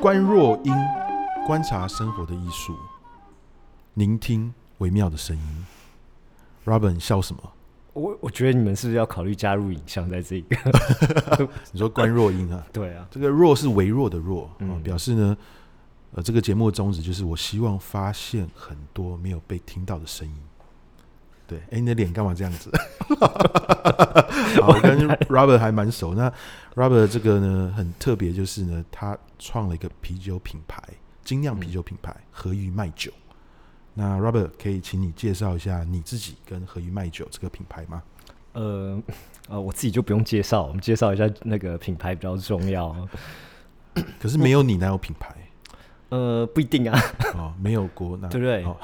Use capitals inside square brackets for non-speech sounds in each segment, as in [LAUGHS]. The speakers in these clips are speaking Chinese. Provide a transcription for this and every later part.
观若音，观察生活的艺术，聆听微妙的声音。你笑什么？我我觉得你们是不是要考虑加入影像在这个？[LAUGHS] 你说观若音啊？[LAUGHS] 对啊，这个弱是微弱的弱，嗯，表示呢，呃，这个节目的宗旨就是我希望发现很多没有被听到的声音。对，哎、欸，你的脸干嘛这样子？[LAUGHS] 好，我跟 Robert 还蛮熟。那 Robert 这个呢，很特别，就是呢，他创了一个啤酒品牌，精酿啤酒品牌和愉麦酒。那 Robert 可以请你介绍一下你自己跟和愉麦酒这个品牌吗？呃呃，我自己就不用介绍，我们介绍一下那个品牌比较重要。可是没有你哪有品牌？呃，不一定啊。哦，没有国那对不对？哦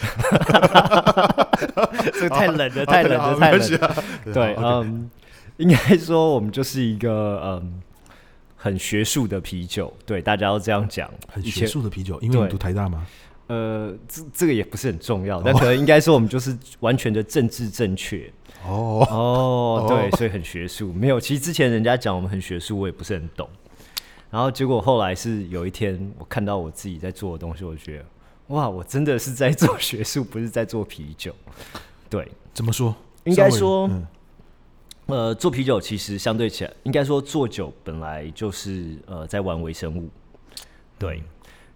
[LAUGHS] 这个太冷了，太冷了，太冷了。对，嗯，应该说我们就是一个嗯很学术的啤酒，对，大家要这样讲。很学术的啤酒，因为你读台大吗？呃，这这个也不是很重要，但可能应该说我们就是完全的政治正确。哦哦，对，所以很学术。没有，其实之前人家讲我们很学术，我也不是很懂。然后结果后来是有一天，我看到我自己在做的东西，我觉得。哇，我真的是在做学术，不是在做啤酒。对，怎么说？应该说，嗯、呃，做啤酒其实相对起来，应该说做酒本来就是呃在玩微生物。对，嗯、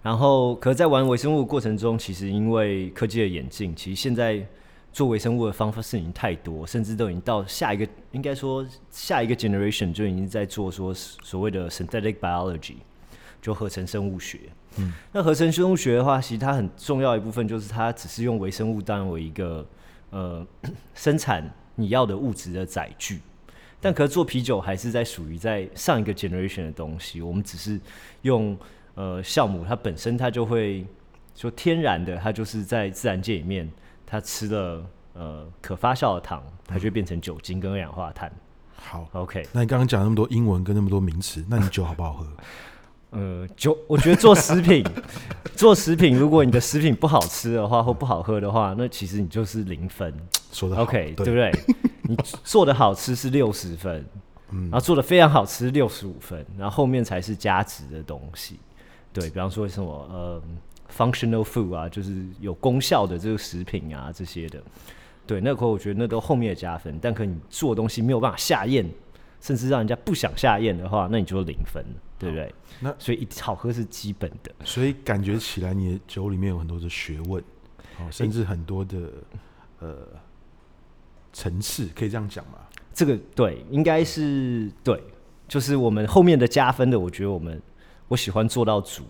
然后可是在玩微生物的过程中，其实因为科技的演进，其实现在做微生物的方法是已经太多，甚至都已经到下一个，应该说下一个 generation 就已经在做说所谓的 synthetic biology，就合成生物学。嗯，那合成生物学的话，其实它很重要一部分就是它只是用微生物当为一个呃生产你要的物质的载具，但可是做啤酒还是在属于在上一个 generation 的东西，我们只是用呃酵母它本身它就会说天然的，它就是在自然界里面它吃了呃可发酵的糖，它就会变成酒精跟二氧化碳。好，OK，那你刚刚讲那么多英文跟那么多名词，那你酒好不好喝？[LAUGHS] 呃，就，我觉得做食品，[LAUGHS] 做食品，如果你的食品不好吃的话，或不好喝的话，那其实你就是零分。说的好，OK，对，对不对？[LAUGHS] 你做的好吃是六十分，嗯，然后做的非常好吃六十五分，然后后面才是加值的东西。对，比方说什么呃，functional food 啊，就是有功效的这个食品啊这些的，对，那可我觉得那都后面的加分。但可你做东西没有办法下咽，甚至让人家不想下咽的话，那你就零分。对不对？那所以好喝是基本的，所以感觉起来你的酒里面有很多的学问，哦，甚至很多的、欸、呃层次，可以这样讲吗？这个对，应该是对，就是我们后面的加分的，我觉得我们我喜欢做到足，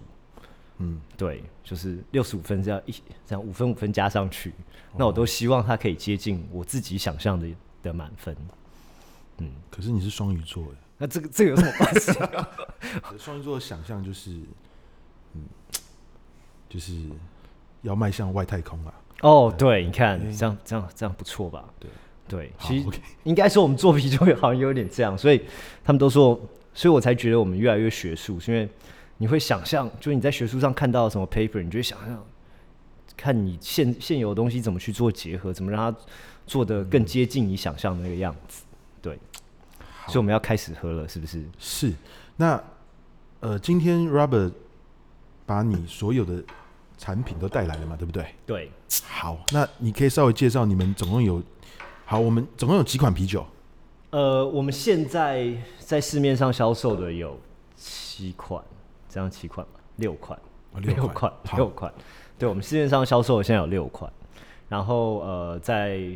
嗯，对，就是六十五分这样一这样五分五分加上去，哦、那我都希望它可以接近我自己想象的的满分，嗯。可是你是双鱼座的。那这个这个有什么关系？[LAUGHS] 双鱼座的想象就是，嗯，就是要迈向外太空啊。哦，对，你看这样这样这样不错吧？对对，其实应该说我们做啤酒好像有点这样，所以他们都说，所以我才觉得我们越来越学术，是因为你会想象，就是你在学术上看到什么 paper，你就会想象，看你现现有的东西怎么去做结合，怎么让它做的更接近你想象的那个样子，对。所以我们要开始喝了，是不是？是。那呃，今天 Robert 把你所有的产品都带来了嘛，对不对？对。好，那你可以稍微介绍你们总共有，好，我们总共有几款啤酒？呃，我们现在在市面上销售的有七款，这样七款吧，六款，哦、六款，六款，六款。对，我们市面上销售的现在有六款，然后呃，在。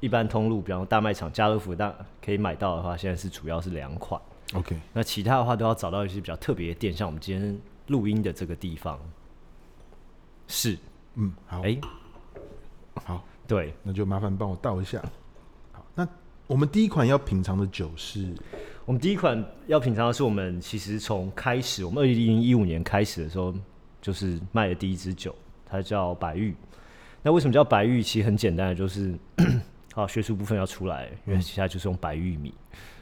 一般通路，比方大卖场、家乐福，大可以买到的话，现在是主要是两款。OK，那其他的话都要找到一些比较特别的店，像我们今天录音的这个地方。是，嗯，好，哎、欸，好，对，那就麻烦帮我倒一下。好，那我们第一款要品尝的酒是，我们第一款要品尝的是我们其实从开始，我们二零一五年开始的时候，就是卖的第一支酒，它叫白玉。那为什么叫白玉？其实很简单的，就是。好，学术部分要出来，因为其他就是用白玉米。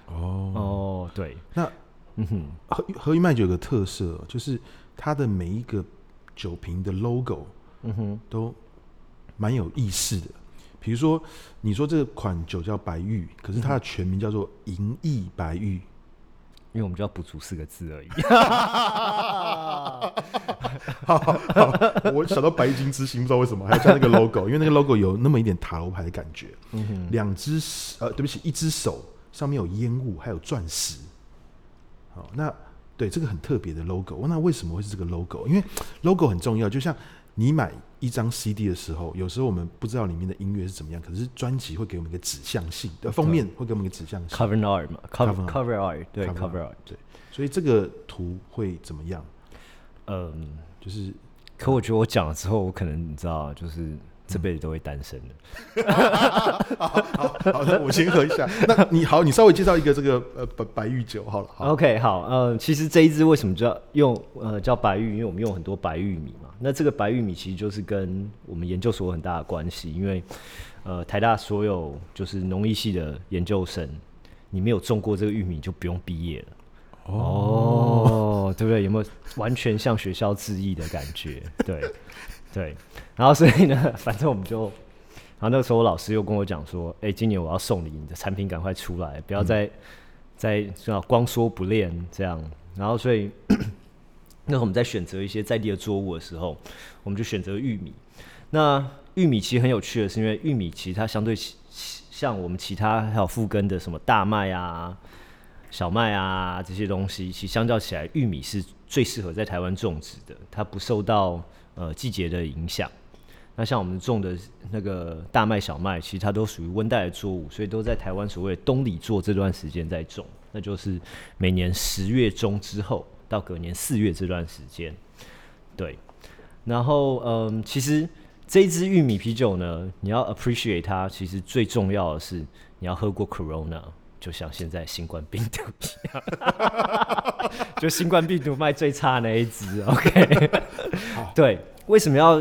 哦哦，对，那嗯哼，和和愉麦酒有个特色，就是它的每一个酒瓶的 logo，嗯哼，都蛮有意思的。比如说，你说这款酒叫白玉，可是它的全名叫做银翼白玉，因为我们就要补足四个字而已。好，[LAUGHS] [LAUGHS] 好，好，我想到白金之星，不知道为什么还要加那个 logo，因为那个 logo 有那么一点塔罗牌的感觉。两只呃，对不起，一只手上面有烟雾，还有钻石。好，那对这个很特别的 logo，那为什么会是这个 logo？因为 logo 很重要，就像你买一张 CD 的时候，有时候我们不知道里面的音乐是怎么样，可是专辑会给我们一个指向性的封面，会给我们一个指向性。Cover art 嘛，cover cover art，对 cover art，对。所以这个图会怎么样？嗯，就是，可我觉得我讲了之后，我可能你知道，就是这辈子都会单身的。[LAUGHS] 嗯、好好好，那我先喝一下。那你好，你稍微介绍一个这个呃白白玉酒好了。好 OK，好，呃，其实这一支为什么叫用呃叫白玉？因为我们用很多白玉米嘛。那这个白玉米其实就是跟我们研究所有很大的关系，因为呃台大所有就是农艺系的研究生，你没有种过这个玉米就不用毕业了。哦，对不对？有没有完全向学校致意的感觉？对，[LAUGHS] 对。然后所以呢，反正我们就，然后那个时候我老师又跟我讲说：“哎，今年我要送你，你的产品赶快出来，不要再、嗯、再这光说不练这样。”然后所以 [CLEARS THROAT] 那我们在选择一些在地的作物的时候，我们就选择玉米。那玉米其实很有趣的是，因为玉米其实它相对像我们其他还有复根的什么大麦啊。小麦啊，这些东西，其实相较起来，玉米是最适合在台湾种植的，它不受到呃季节的影响。那像我们种的那个大麦、小麦，其实它都属于温带的作物，所以都在台湾所谓冬里做这段时间在种，那就是每年十月中之后到隔年四月这段时间。对，然后嗯，其实这支玉米啤酒呢，你要 appreciate 它，其实最重要的是你要喝过 Corona。就像现在新冠病毒一样，[LAUGHS] [LAUGHS] 就新冠病毒卖最差那一只，OK？对，为什么要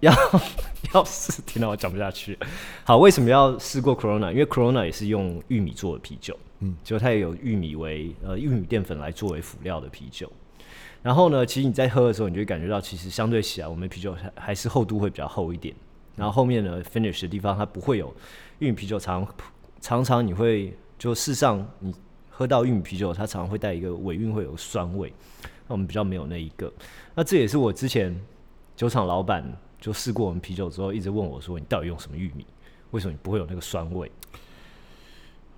要 [LAUGHS] 要试？听到我讲不下去。好，为什么要试过 Corona？因为 Corona 也是用玉米做的啤酒，嗯，就它也有玉米为呃玉米淀粉来作为辅料的啤酒。然后呢，其实你在喝的时候，你就会感觉到，其实相对起来，我们啤酒还还是厚度会比较厚一点。然后后面呢，finish 的地方它不会有玉米啤酒常常常你会。就事实上，你喝到玉米啤酒，它常常会带一个尾韵，会有酸味。那我们比较没有那一个。那这也是我之前酒厂老板就试过我们啤酒之后，一直问我说：“你到底用什么玉米？为什么你不会有那个酸味？”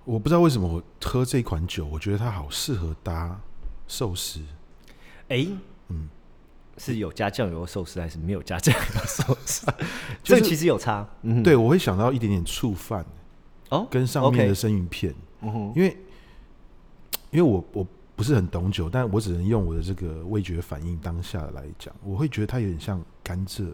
我不知道为什么我喝这款酒，我觉得它好适合搭寿司。哎、欸，嗯，是有加酱油的寿司还是没有加酱油的寿司？[LAUGHS] 就是、这其实有差。嗯，对，我会想到一点点醋饭。哦，跟上面的生鱼片，嗯哼，因为因为我我不是很懂酒，但我只能用我的这个味觉反应当下来讲，我会觉得它有点像甘蔗。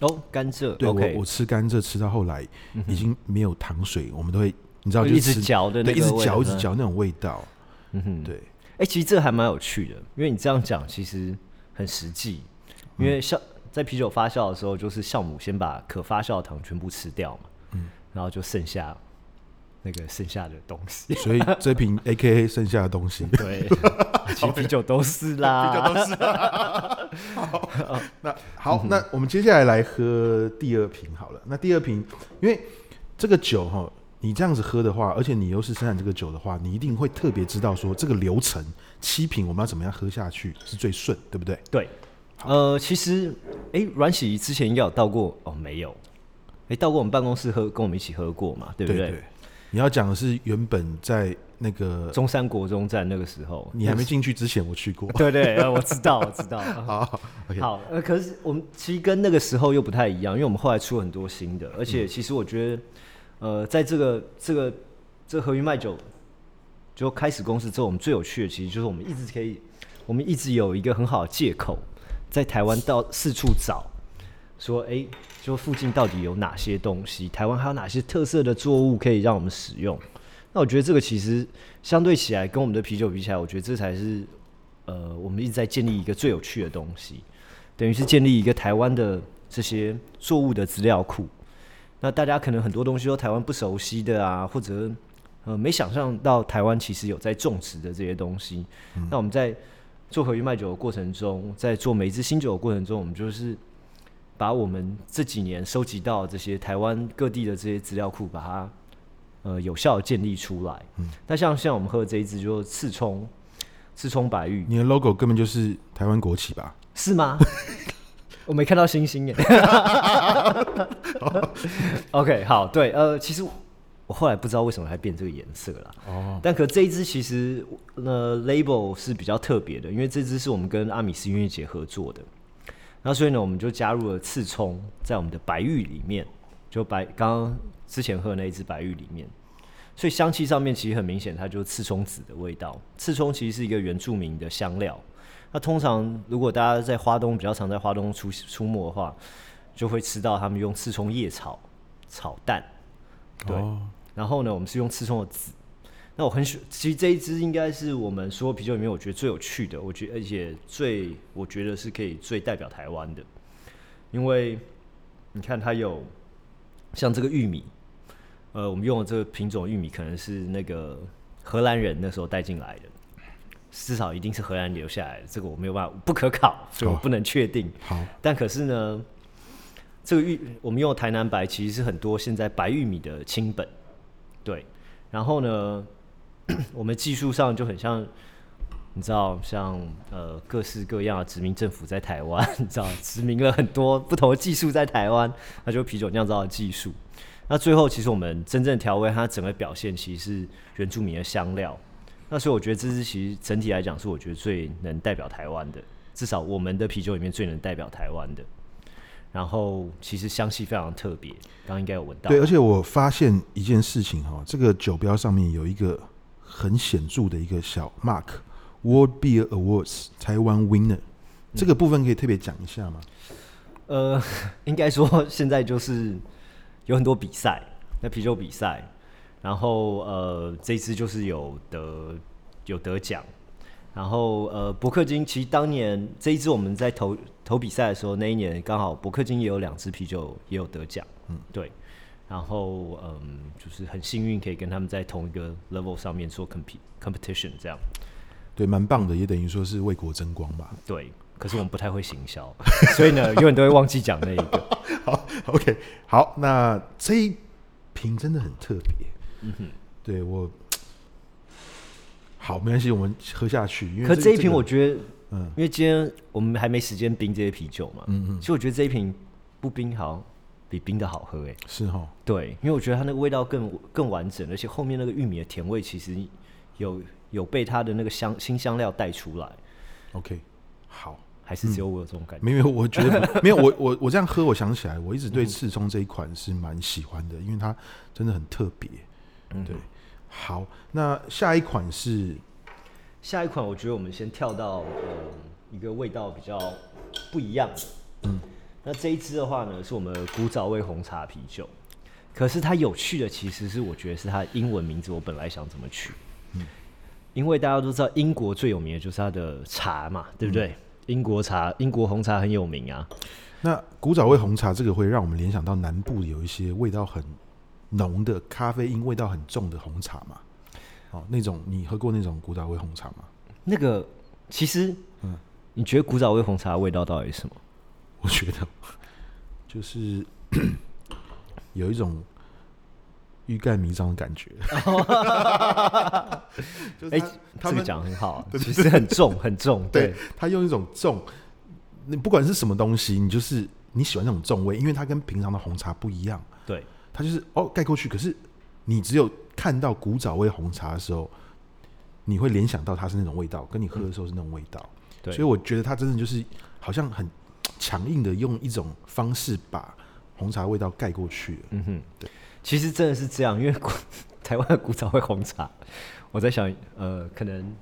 哦，甘蔗，对我我吃甘蔗吃到后来已经没有糖水，我们都会你知道就，一直嚼的那个，一直嚼一直嚼那种味道。嗯哼，对。哎，其实这还蛮有趣的，因为你这样讲其实很实际，因为酵在啤酒发酵的时候，就是酵母先把可发酵的糖全部吃掉嘛，嗯，然后就剩下。那个剩下的东西，所以 [LAUGHS] 这瓶 AKA 剩下的东西，对，其实啤酒都是啦，[LAUGHS] 啤酒都是 [LAUGHS] 啦。好，那好，那我们接下来来喝第二瓶好了。那第二瓶，因为这个酒哈，你这样子喝的话，而且你又是生产这个酒的话，你一定会特别知道说这个流程，七瓶我们要怎么样喝下去是最顺，对不对？对。呃，其实，哎，阮喜之前应该有到过哦，没有，哎，到过我们办公室喝，跟我们一起喝过嘛，对不对？对对你要讲的是原本在那个中山国中站那个时候，你还没进去之前，我去过。对 [LAUGHS] 对，对，我知道，我知道。好，[LAUGHS] 好，okay、好。呃，可是我们其实跟那个时候又不太一样，因为我们后来出很多新的，而且其实我觉得，呃，在这个这个这个和云麦酒就开始公司之后，我们最有趣的其实就是我们一直可以，我们一直有一个很好的借口，在台湾到四处找。说哎，就附近到底有哪些东西？台湾还有哪些特色的作物可以让我们使用？那我觉得这个其实相对起来，跟我们的啤酒比起来，我觉得这才是呃，我们一直在建立一个最有趣的东西，等于是建立一个台湾的这些作物的资料库。那大家可能很多东西都台湾不熟悉的啊，或者呃没想象到台湾其实有在种植的这些东西。嗯、那我们在做合约卖酒的过程中，在做每一支新酒的过程中，我们就是。把我们这几年收集到这些台湾各地的这些资料库，把它呃有效的建立出来。嗯，那像像我们喝的这一支，就是刺葱，刺葱白玉，你的 logo 根本就是台湾国旗吧？是吗？[LAUGHS] 我没看到星星耶。[LAUGHS] OK，好，对，呃，其实我后来不知道为什么还变这个颜色了。哦，但可这一支其实呃 label 是比较特别的，因为这支是我们跟阿米斯音乐节合作的。那所以呢，我们就加入了刺葱在我们的白玉里面，就白刚刚之前喝的那一只白玉里面，所以香气上面其实很明显，它就是刺葱籽的味道。刺葱其实是一个原住民的香料。那通常如果大家在花东比较常在花东出出没的话，就会吃到他们用刺葱叶炒炒蛋。对，然后呢，我们是用刺葱的籽。那我很喜，其实这一支应该是我们所有啤酒里面我觉得最有趣的，我觉得而且最我觉得是可以最代表台湾的，因为你看它有像这个玉米，呃，我们用的这个品种玉米可能是那个荷兰人那时候带进来的，至少一定是荷兰留下来的，这个我没有办法不可考，所以我不能确定。好，但可是呢，这个玉我们用的台南白其实是很多现在白玉米的亲本，对，然后呢。我们技术上就很像，你知道，像呃各式各样的殖民政府在台湾，[LAUGHS] 你知道，殖民了很多不同的技术在台湾，那就啤酒酿造的技术。那最后其实我们真正调味，它整个表现其实是原住民的香料。那所以我觉得这支其实整体来讲是我觉得最能代表台湾的，至少我们的啤酒里面最能代表台湾的。然后其实香气非常特别，刚刚应该有闻到。对，而且我发现一件事情哈，这个酒标上面有一个。很显著的一个小 mark，World Beer Awards 台湾 Winner，这个部分可以特别讲一下吗？呃，[LAUGHS] 应该说现在就是有很多比赛，那啤酒比赛，然后呃这一支就是有得有得奖，然后呃伯克金其实当年这一支我们在投投比赛的时候，那一年刚好伯克金也有两支啤酒也有得奖，嗯，对。然后，嗯，就是很幸运可以跟他们在同一个 level 上面做 compete competition 这样，对，蛮棒的，也等于说是为国争光吧。对，可是我们不太会行销，[LAUGHS] 所以呢，永远都会忘记讲那一个。[LAUGHS] 好，OK，好，那这一瓶真的很特别。嗯哼，对我，好，没关系，我们喝下去。因为、这个、可这一瓶，我觉得，嗯，因为今天我们还没时间冰这些啤酒嘛，嗯嗯，其实我觉得这一瓶不冰好。比冰的好喝哎，是哦，对，因为我觉得它那个味道更更完整，而且后面那个玉米的甜味其实有有被它的那个香新香料带出来。OK，好，还是只有我有这种感觉？[LAUGHS] 没有，我觉得没有。我我我这样喝，我想起来，我一直对赤松这一款是蛮喜欢的，因为它真的很特别。嗯，对。好，那下一款是下一款，我觉得我们先跳到呃一个味道比较不一样的，嗯。那这一支的话呢，是我们的古早味红茶啤酒。可是它有趣的，其实是我觉得是它的英文名字。我本来想怎么取，嗯，因为大家都知道英国最有名的就是它的茶嘛，对不对？嗯、英国茶、英国红茶很有名啊。那古早味红茶这个会让我们联想到南部有一些味道很浓的咖啡因味道很重的红茶嘛？哦，那种你喝过那种古早味红茶吗？那个其实，嗯，你觉得古早味红茶的味道到底是什么？我觉得就是 [COUGHS] 有一种欲盖弥彰的感觉。[LAUGHS] 哎，这个讲很好，[LAUGHS] 其实很重很重。对，他用一种重，你不管是什么东西，你就是你喜欢那种重味，因为它跟平常的红茶不一样。对，它就是哦盖过去，可是你只有看到古早味红茶的时候，你会联想到它是那种味道，跟你喝的时候是那种味道。对，所以我觉得它真的就是好像很。强硬的用一种方式把红茶味道盖过去。嗯哼，对，其实真的是这样，因为 [LAUGHS] 台湾的古早味红茶，我在想，呃，可能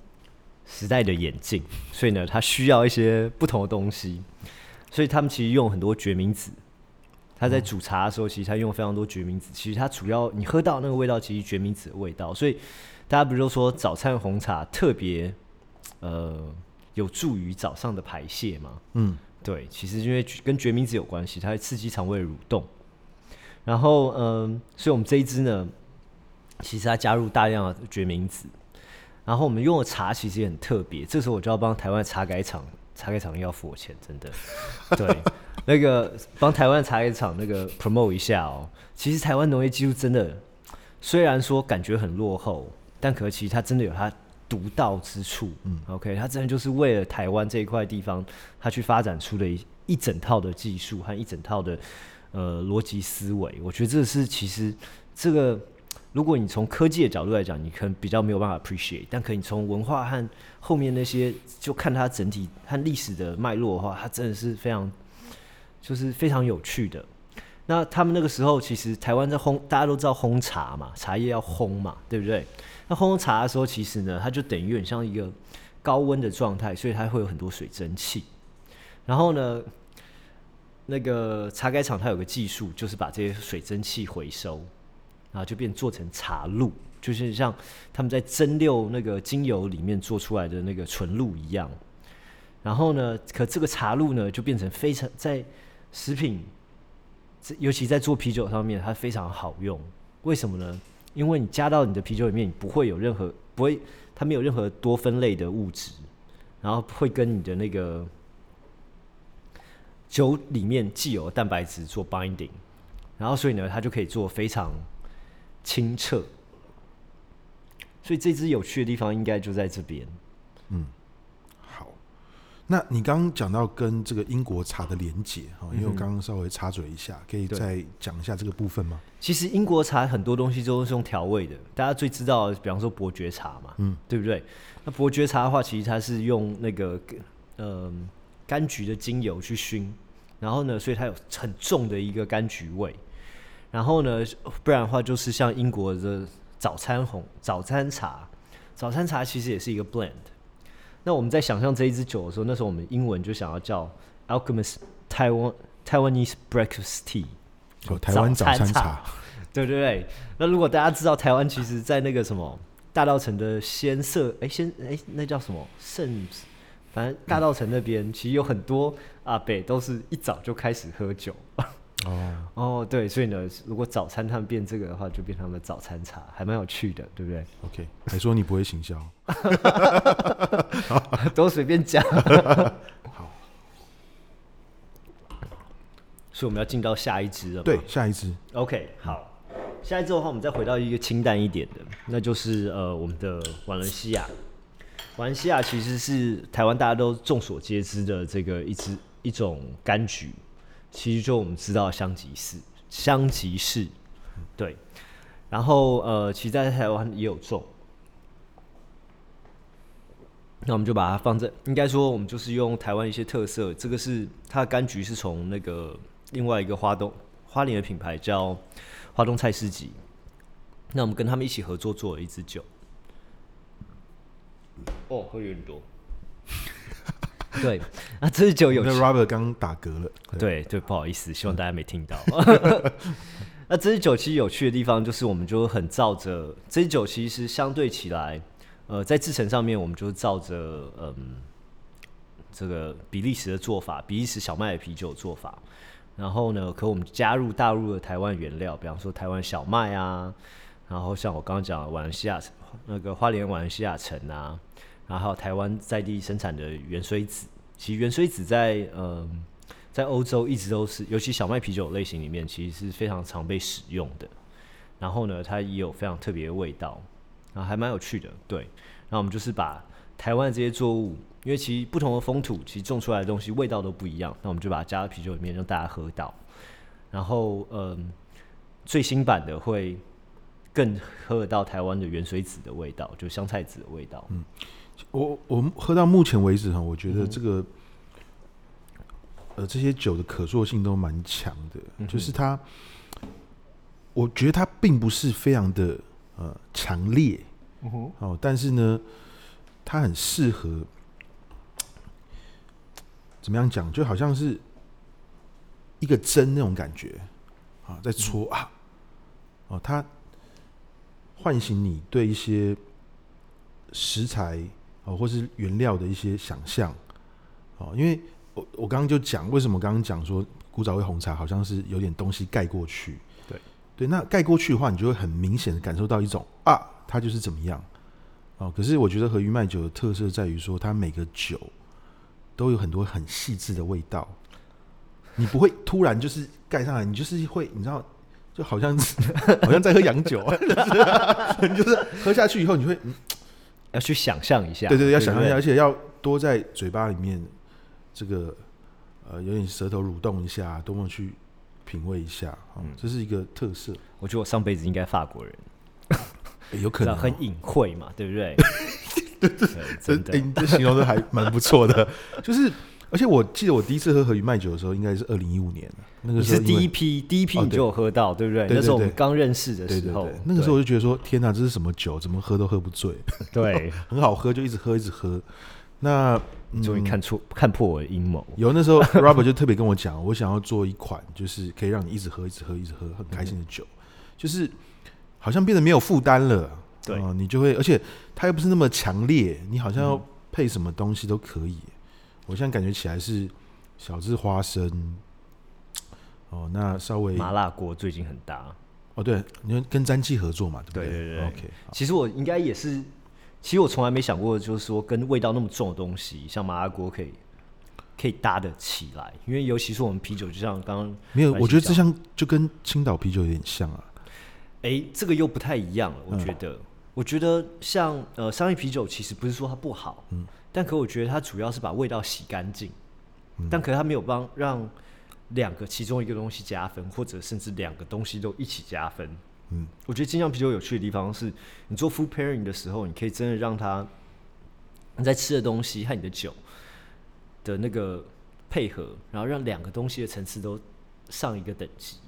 时代的演进，所以呢，它需要一些不同的东西，所以他们其实用很多决明子。他在煮茶的时候，其实他用非常多决明子。其实它主要你喝到那个味道，其实决明子的味道。所以大家不是都说早餐红茶特别呃有助于早上的排泄吗？嗯。对，其实因为跟决明子有关系，它会刺激肠胃蠕动。然后，嗯，所以我们这一支呢，其实它加入大量的决明子。然后我们用的茶其实也很特别。这时候我就要帮台湾茶改厂，茶改厂要付我钱，真的。对，那个帮台湾茶叶厂那个 promote 一下哦。其实台湾农业技术真的，虽然说感觉很落后，但可其实它真的有它独到之处。嗯，OK，他真的就是为了台湾这一块地方，他去发展出了一一整套的技术和一整套的呃逻辑思维。我觉得这是其实这个。如果你从科技的角度来讲，你可能比较没有办法 appreciate，但可以从文化和后面那些，就看它整体和历史的脉络的话，它真的是非常，就是非常有趣的。那他们那个时候，其实台湾在烘，大家都知道烘茶嘛，茶叶要烘嘛，对不对？那烘茶的时候，其实呢，它就等于很像一个高温的状态，所以它会有很多水蒸气。然后呢，那个茶改厂它有个技术，就是把这些水蒸气回收。然后就变做成茶露，就是像他们在蒸馏那个精油里面做出来的那个纯露一样。然后呢，可这个茶露呢，就变成非常在食品，尤其在做啤酒上面，它非常好用。为什么呢？因为你加到你的啤酒里面，你不会有任何不会，它没有任何多酚类的物质，然后会跟你的那个酒里面既有蛋白质做 binding，然后所以呢，它就可以做非常。清澈，所以这支有趣的地方应该就在这边。嗯，那你刚刚讲到跟这个英国茶的连结哈，因为我刚刚稍微插嘴一下，可以再讲一下这个部分吗？其实英国茶很多东西都是用调味的，大家最知道的，比方说伯爵茶嘛，嗯，对不对？那伯爵茶的话，其实它是用那个呃柑橘的精油去熏，然后呢，所以它有很重的一个柑橘味。然后呢，不然的话就是像英国的早餐红、早餐茶，早餐茶其实也是一个 blend。那我们在想象这一支酒的时候，那时候我们英文就想要叫 Alchemist Taiwan Taiwanese Breakfast Tea，哦，台湾早餐茶，对对对。那如果大家知道台湾，其实，在那个什么大道城的先社，哎，先哎，那叫什么圣，反正大道城那边、嗯、其实有很多阿北都是一早就开始喝酒。哦哦，对，所以呢，如果早餐他们变这个的话，就变成他们早餐茶，还蛮有趣的，对不对？OK，还说你不会行销，[LAUGHS] 都随便讲。[LAUGHS] 好，所以我们要进到下一支了。对，下一支。OK，好，下一支的话，我们再回到一个清淡一点的，那就是呃，我们的瓦伦西亚。瓦伦西亚其实是台湾大家都众所皆知的这个一支一种柑橘。其实就我们知道香吉士，香吉士，对，然后呃，其实在台湾也有种，那我们就把它放在，应该说我们就是用台湾一些特色，这个是它的柑橘是从那个另外一个花东花莲的品牌叫花东菜市集，那我们跟他们一起合作做了一支酒，哦，喝有点多。[LAUGHS] 对，那这支酒有。那 Robert 刚打嗝了。对对，不好意思，希望大家没听到。[LAUGHS] [LAUGHS] 那这支酒其实有趣的地方就是，我们就很照着这支酒，其实相对起来，呃，在制成上面，我们就照着嗯这个比利时的做法，比利时小麦的啤酒做法。然后呢，可我们加入大陆的台湾原料，比方说台湾小麦啊，然后像我刚刚讲的瓦伦西亚那个花莲瓦伦西亚城啊。然后还有台湾在地生产的原水籽，其实原水籽在呃在欧洲一直都是，尤其小麦啤酒类型里面，其实是非常常被使用的。然后呢，它也有非常特别的味道，然后还蛮有趣的。对，然后我们就是把台湾的这些作物，因为其实不同的风土，其实种出来的东西味道都不一样，那我们就把它加到啤酒里面，让大家喝到。然后嗯、最新版的会更喝得到台湾的原水籽的味道，就香菜籽的味道。嗯。我我们喝到目前为止哈，我觉得这个、嗯、呃这些酒的可塑性都蛮强的，嗯、就是它，我觉得它并不是非常的呃强烈，哦、嗯，但是呢，它很适合怎么样讲，就好像是一个针那种感觉啊，在戳、嗯、啊，哦，它唤醒你对一些食材。哦，或是原料的一些想象，哦，因为我我刚刚就讲，为什么刚刚讲说古早味红茶好像是有点东西盖过去，对。对，那盖过去的话，你就会很明显的感受到一种啊，它就是怎么样，哦，可是我觉得和鱼麦酒的特色在于说，它每个酒都有很多很细致的味道，你不会突然就是盖上来，你就是会，你知道，就好像 [LAUGHS] 好像在喝洋酒，[LAUGHS] 就是、[LAUGHS] 就是喝下去以后，你会、嗯、要去想象一下，对对对，要想象一下，而且要多在嘴巴里面这个呃，有点舌头蠕动一下，多么去品味一下，嗯，这是一个特色。我觉得我上辈子应该法国人。[LAUGHS] 有可能、[LAUGHS] 哦、很隐晦嘛，对不对？[LAUGHS] 对对，真的，你这形容的还蛮不错的。就是，而且我记得我第一次喝和鱼麦酒的时候，应该是二零一五年那个时候，是第一批，第一批你就有喝到，哦、对，对不对？对对对，那时候我们刚认识的时候，对对对，那个时候我就觉得说，天哪，这是什么酒？怎么喝都喝不醉。对，[LAUGHS] 很好喝，就一直喝，一直喝。那终于看出看破我的阴谋。有那时候，Robert 就特别跟我讲，我想要做一款，就是可以让你一直喝，一直喝，一直喝，很开心的酒，嗯、就是。好像变得没有负担了，对、呃，你就会，而且它又不是那么强烈，你好像要配什么东西都可以。嗯、我现在感觉起来是小只花生，哦，那稍微麻辣锅最近很搭，哦，对，你看跟詹记合作嘛，对不对？对对对，OK。其实我应该也是，其实我从来没想过，就是说跟味道那么重的东西，像麻辣锅可以可以搭得起来，因为尤其是我们啤酒，就像刚刚没有，我觉得这像就跟青岛啤酒有点像啊。哎、欸，这个又不太一样了。我觉得，嗯、我觉得像呃，商业啤酒其实不是说它不好，嗯，但可我觉得它主要是把味道洗干净，嗯，但可它没有帮让两个其中一个东西加分，或者甚至两个东西都一起加分，嗯，我觉得精酿啤酒有趣的地方是，你做 food pairing 的时候，你可以真的让它你在吃的东西和你的酒的那个配合，然后让两个东西的层次都上一个等级。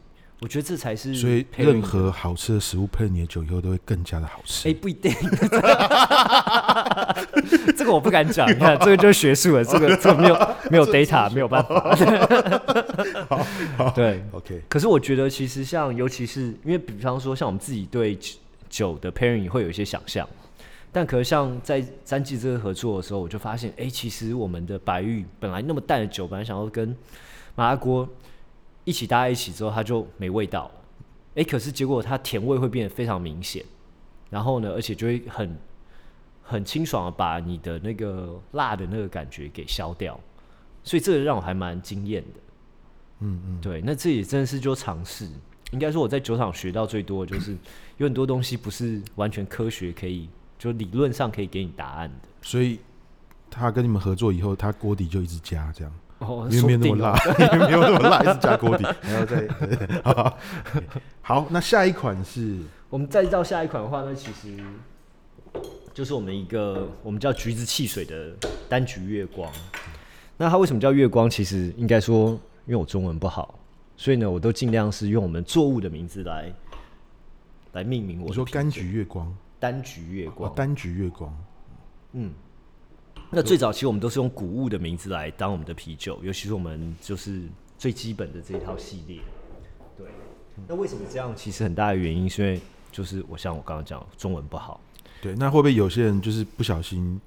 我觉得这才是，所以任何好吃的食物配你的酒以后都会更加的好吃。哎、欸，不一定，[LAUGHS] 这个我不敢讲。你看，这个就是学术了，这个这个没有没有 data，没有办法。[LAUGHS] 好，对，OK。可是我觉得，其实像，尤其是因为，比方说，像我们自己对酒的 pairing 会有一些想象，但可是像在詹记这个合作的时候，我就发现，哎、欸，其实我们的白玉本来那么淡的酒，本来想要跟麻辣锅。一起搭在一起之后，它就没味道了。哎、欸，可是结果它甜味会变得非常明显，然后呢，而且就会很很清爽的把你的那个辣的那个感觉给消掉。所以这个让我还蛮惊艳的。嗯嗯，对，那这也真的是就尝试。应该说我在酒厂学到最多的就是 [COUGHS] 有很多东西不是完全科学可以就理论上可以给你答案的。所以他跟你们合作以后，他锅底就一直加这样。哦，[LAUGHS] 因为没有那么辣，因为没有那么辣，还是加锅底，还要再好。好，那下一款是，我们再到下一款的话呢，其实就是我们一个我们叫橘子汽水的单橘月光。那它为什么叫月光？其实应该说，因为我中文不好，所以呢，我都尽量是用我们作物的名字来来命名我。我说柑橘月光，单橘月光，单橘月光，嗯。那最早其实我们都是用谷物的名字来当我们的啤酒，尤其是我们就是最基本的这一套系列。对，那为什么这样？其实很大的原因是因为就是我像我刚刚讲中文不好。对，那会不会有些人就是不小心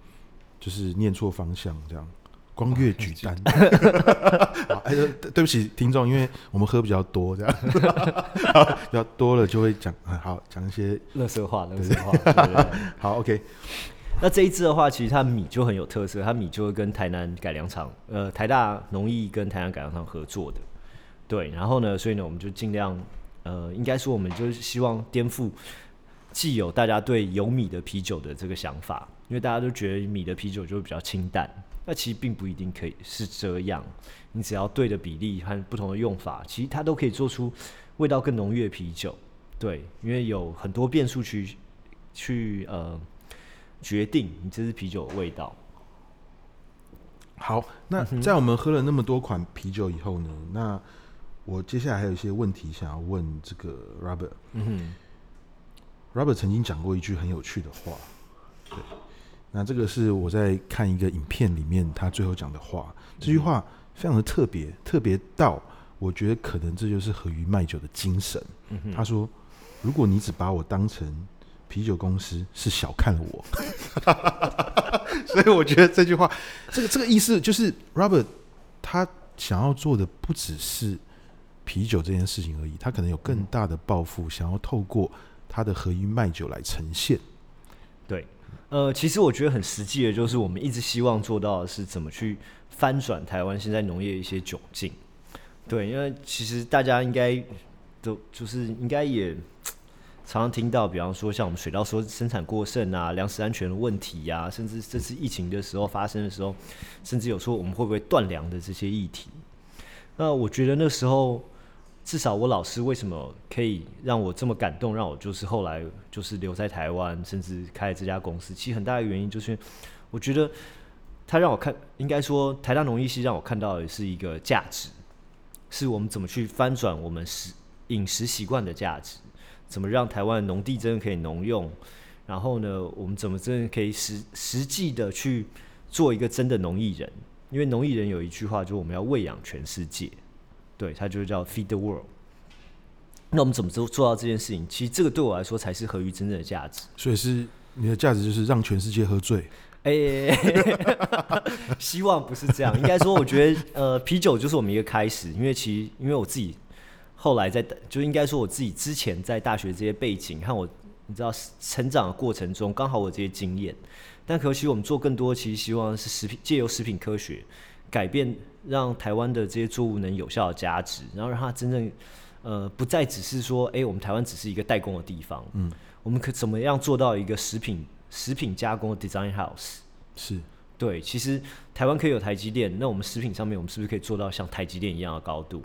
就是念错方向这样？光月举单。[LAUGHS] 好，哎，对不起听众，因为我们喝比较多这样，比较多了就会讲好讲一些垃圾话，垃圾话。[LAUGHS] 好，OK。那这一支的话，其实它米就很有特色，它米就会跟台南改良厂，呃，台大农艺跟台南改良厂合作的，对，然后呢，所以呢，我们就尽量，呃，应该说我们就是希望颠覆既有大家对有米的啤酒的这个想法，因为大家都觉得米的啤酒就会比较清淡，那其实并不一定可以是这样，你只要对的比例和不同的用法，其实它都可以做出味道更浓郁的啤酒，对，因为有很多变数去去呃。决定你这支啤酒的味道。好，那在我们喝了那么多款啤酒以后呢？那我接下来还有一些问题想要问这个 Robert。嗯哼，Robert 曾经讲过一句很有趣的话。对，那这个是我在看一个影片里面他最后讲的话。这句话非常的特别，特别到我觉得可能这就是鳜鱼卖酒的精神。嗯，他说：“如果你只把我当成……”啤酒公司是小看了我，[LAUGHS] 所以我觉得这句话，这个这个意思就是，Robert 他想要做的不只是啤酒这件事情而已，他可能有更大的抱负，想要透过他的合一卖酒来呈现。对，呃，其实我觉得很实际的，就是我们一直希望做到的是怎么去翻转台湾现在农业一些窘境。对，因为其实大家应该都就是应该也常常听到，比方说像我们水稻说生产过剩啊，粮食安全的问题呀、甚至这次疫情的时候发生的时候，甚至有说我们会不会断粮的这些议题。那我觉得那时候。至少我老师为什么可以让我这么感动，让我就是后来就是留在台湾，甚至开了这家公司。其实很大的原因就是，我觉得他让我看，应该说台大农艺系让我看到的是一个价值，是我们怎么去翻转我们食饮食习惯的价值，怎么让台湾农地真的可以农用，然后呢，我们怎么真的可以实实际的去做一个真的农艺人？因为农艺人有一句话，就是我们要喂养全世界。对，它就叫 Feed the World。那我们怎么做做到这件事情？其实这个对我来说才是合于真正的价值。所以是你的价值就是让全世界喝醉？哎、欸，[LAUGHS] 希望不是这样。应该说，我觉得呃，啤酒就是我们一个开始。因为其实因为我自己后来在，就应该说我自己之前在大学这些背景和我你知道成长的过程中，刚好我这些经验。但可惜我们做更多，其实希望是食品借由食品科学改变。让台湾的这些作物能有效的加值，然后让它真正，呃，不再只是说，哎，我们台湾只是一个代工的地方。嗯，我们可怎么样做到一个食品食品加工的 design house？是，对，其实台湾可以有台积电，那我们食品上面，我们是不是可以做到像台积电一样的高度，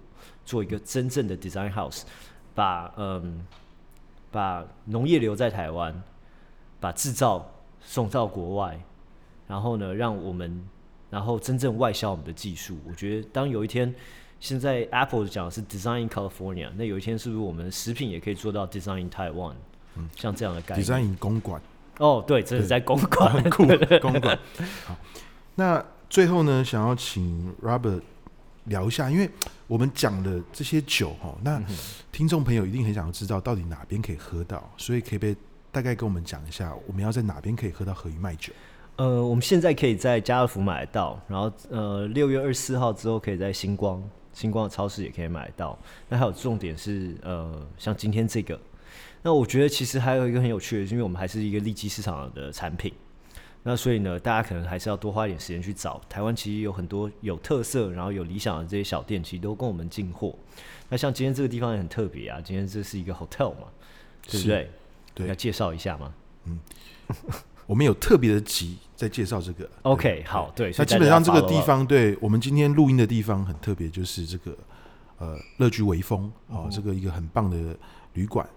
做一个真正的 design house，把嗯，把农业留在台湾，把制造送到国外，然后呢，让我们。然后真正外销我们的技术，我觉得当有一天，现在 Apple 讲的是 Design in California，那有一天是不是我们食品也可以做到 Design in Taiwan？嗯，像这样的概念。Design in 公馆。哦，对，这是在公馆，很酷。公馆。[LAUGHS] [LAUGHS] 好，那最后呢，想要请 Robert 聊一下，因为我们讲的这些酒哈，那听众朋友一定很想要知道到底哪边可以喝到，所以可以不可以大概跟我们讲一下，我们要在哪边可以喝到和鱼麦酒？呃，我们现在可以在家乐福买得到，然后呃，六月二十四号之后可以在星光星光的超市也可以买得到。那还有重点是，呃，像今天这个，那我觉得其实还有一个很有趣的，是因为我们还是一个利基市场的产品，那所以呢，大家可能还是要多花一点时间去找。台湾其实有很多有特色，然后有理想的这些小店，其实都跟我们进货。那像今天这个地方也很特别啊，今天这是一个 hotel 嘛，对不对？对，要介绍一下吗？嗯。我们有特别的集在介绍这个。OK，好，对。那基本上这个地方，对我们今天录音的地方很特别，就是这个呃乐居微风哦，这个一个很棒的旅馆。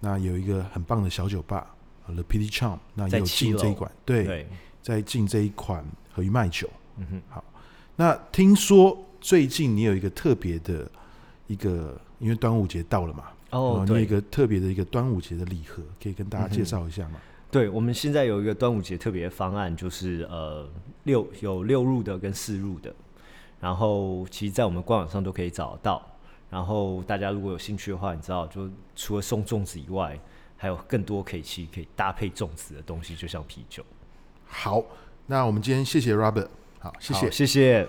那有一个很棒的小酒吧，The Petite Chambre，那也有进这一款，对，在进这一款和鱼麦酒。嗯哼，好。那听说最近你有一个特别的一个，因为端午节到了嘛，哦，你有一个特别的一个端午节的礼盒，可以跟大家介绍一下吗？对，我们现在有一个端午节特别的方案，就是呃六有六入的跟四入的，然后其实，在我们官网上都可以找到。然后大家如果有兴趣的话，你知道，就除了送粽子以外，还有更多可以吃可以搭配粽子的东西就像啤酒。好那我们今天谢谢 robert 好谢谢。谢谢。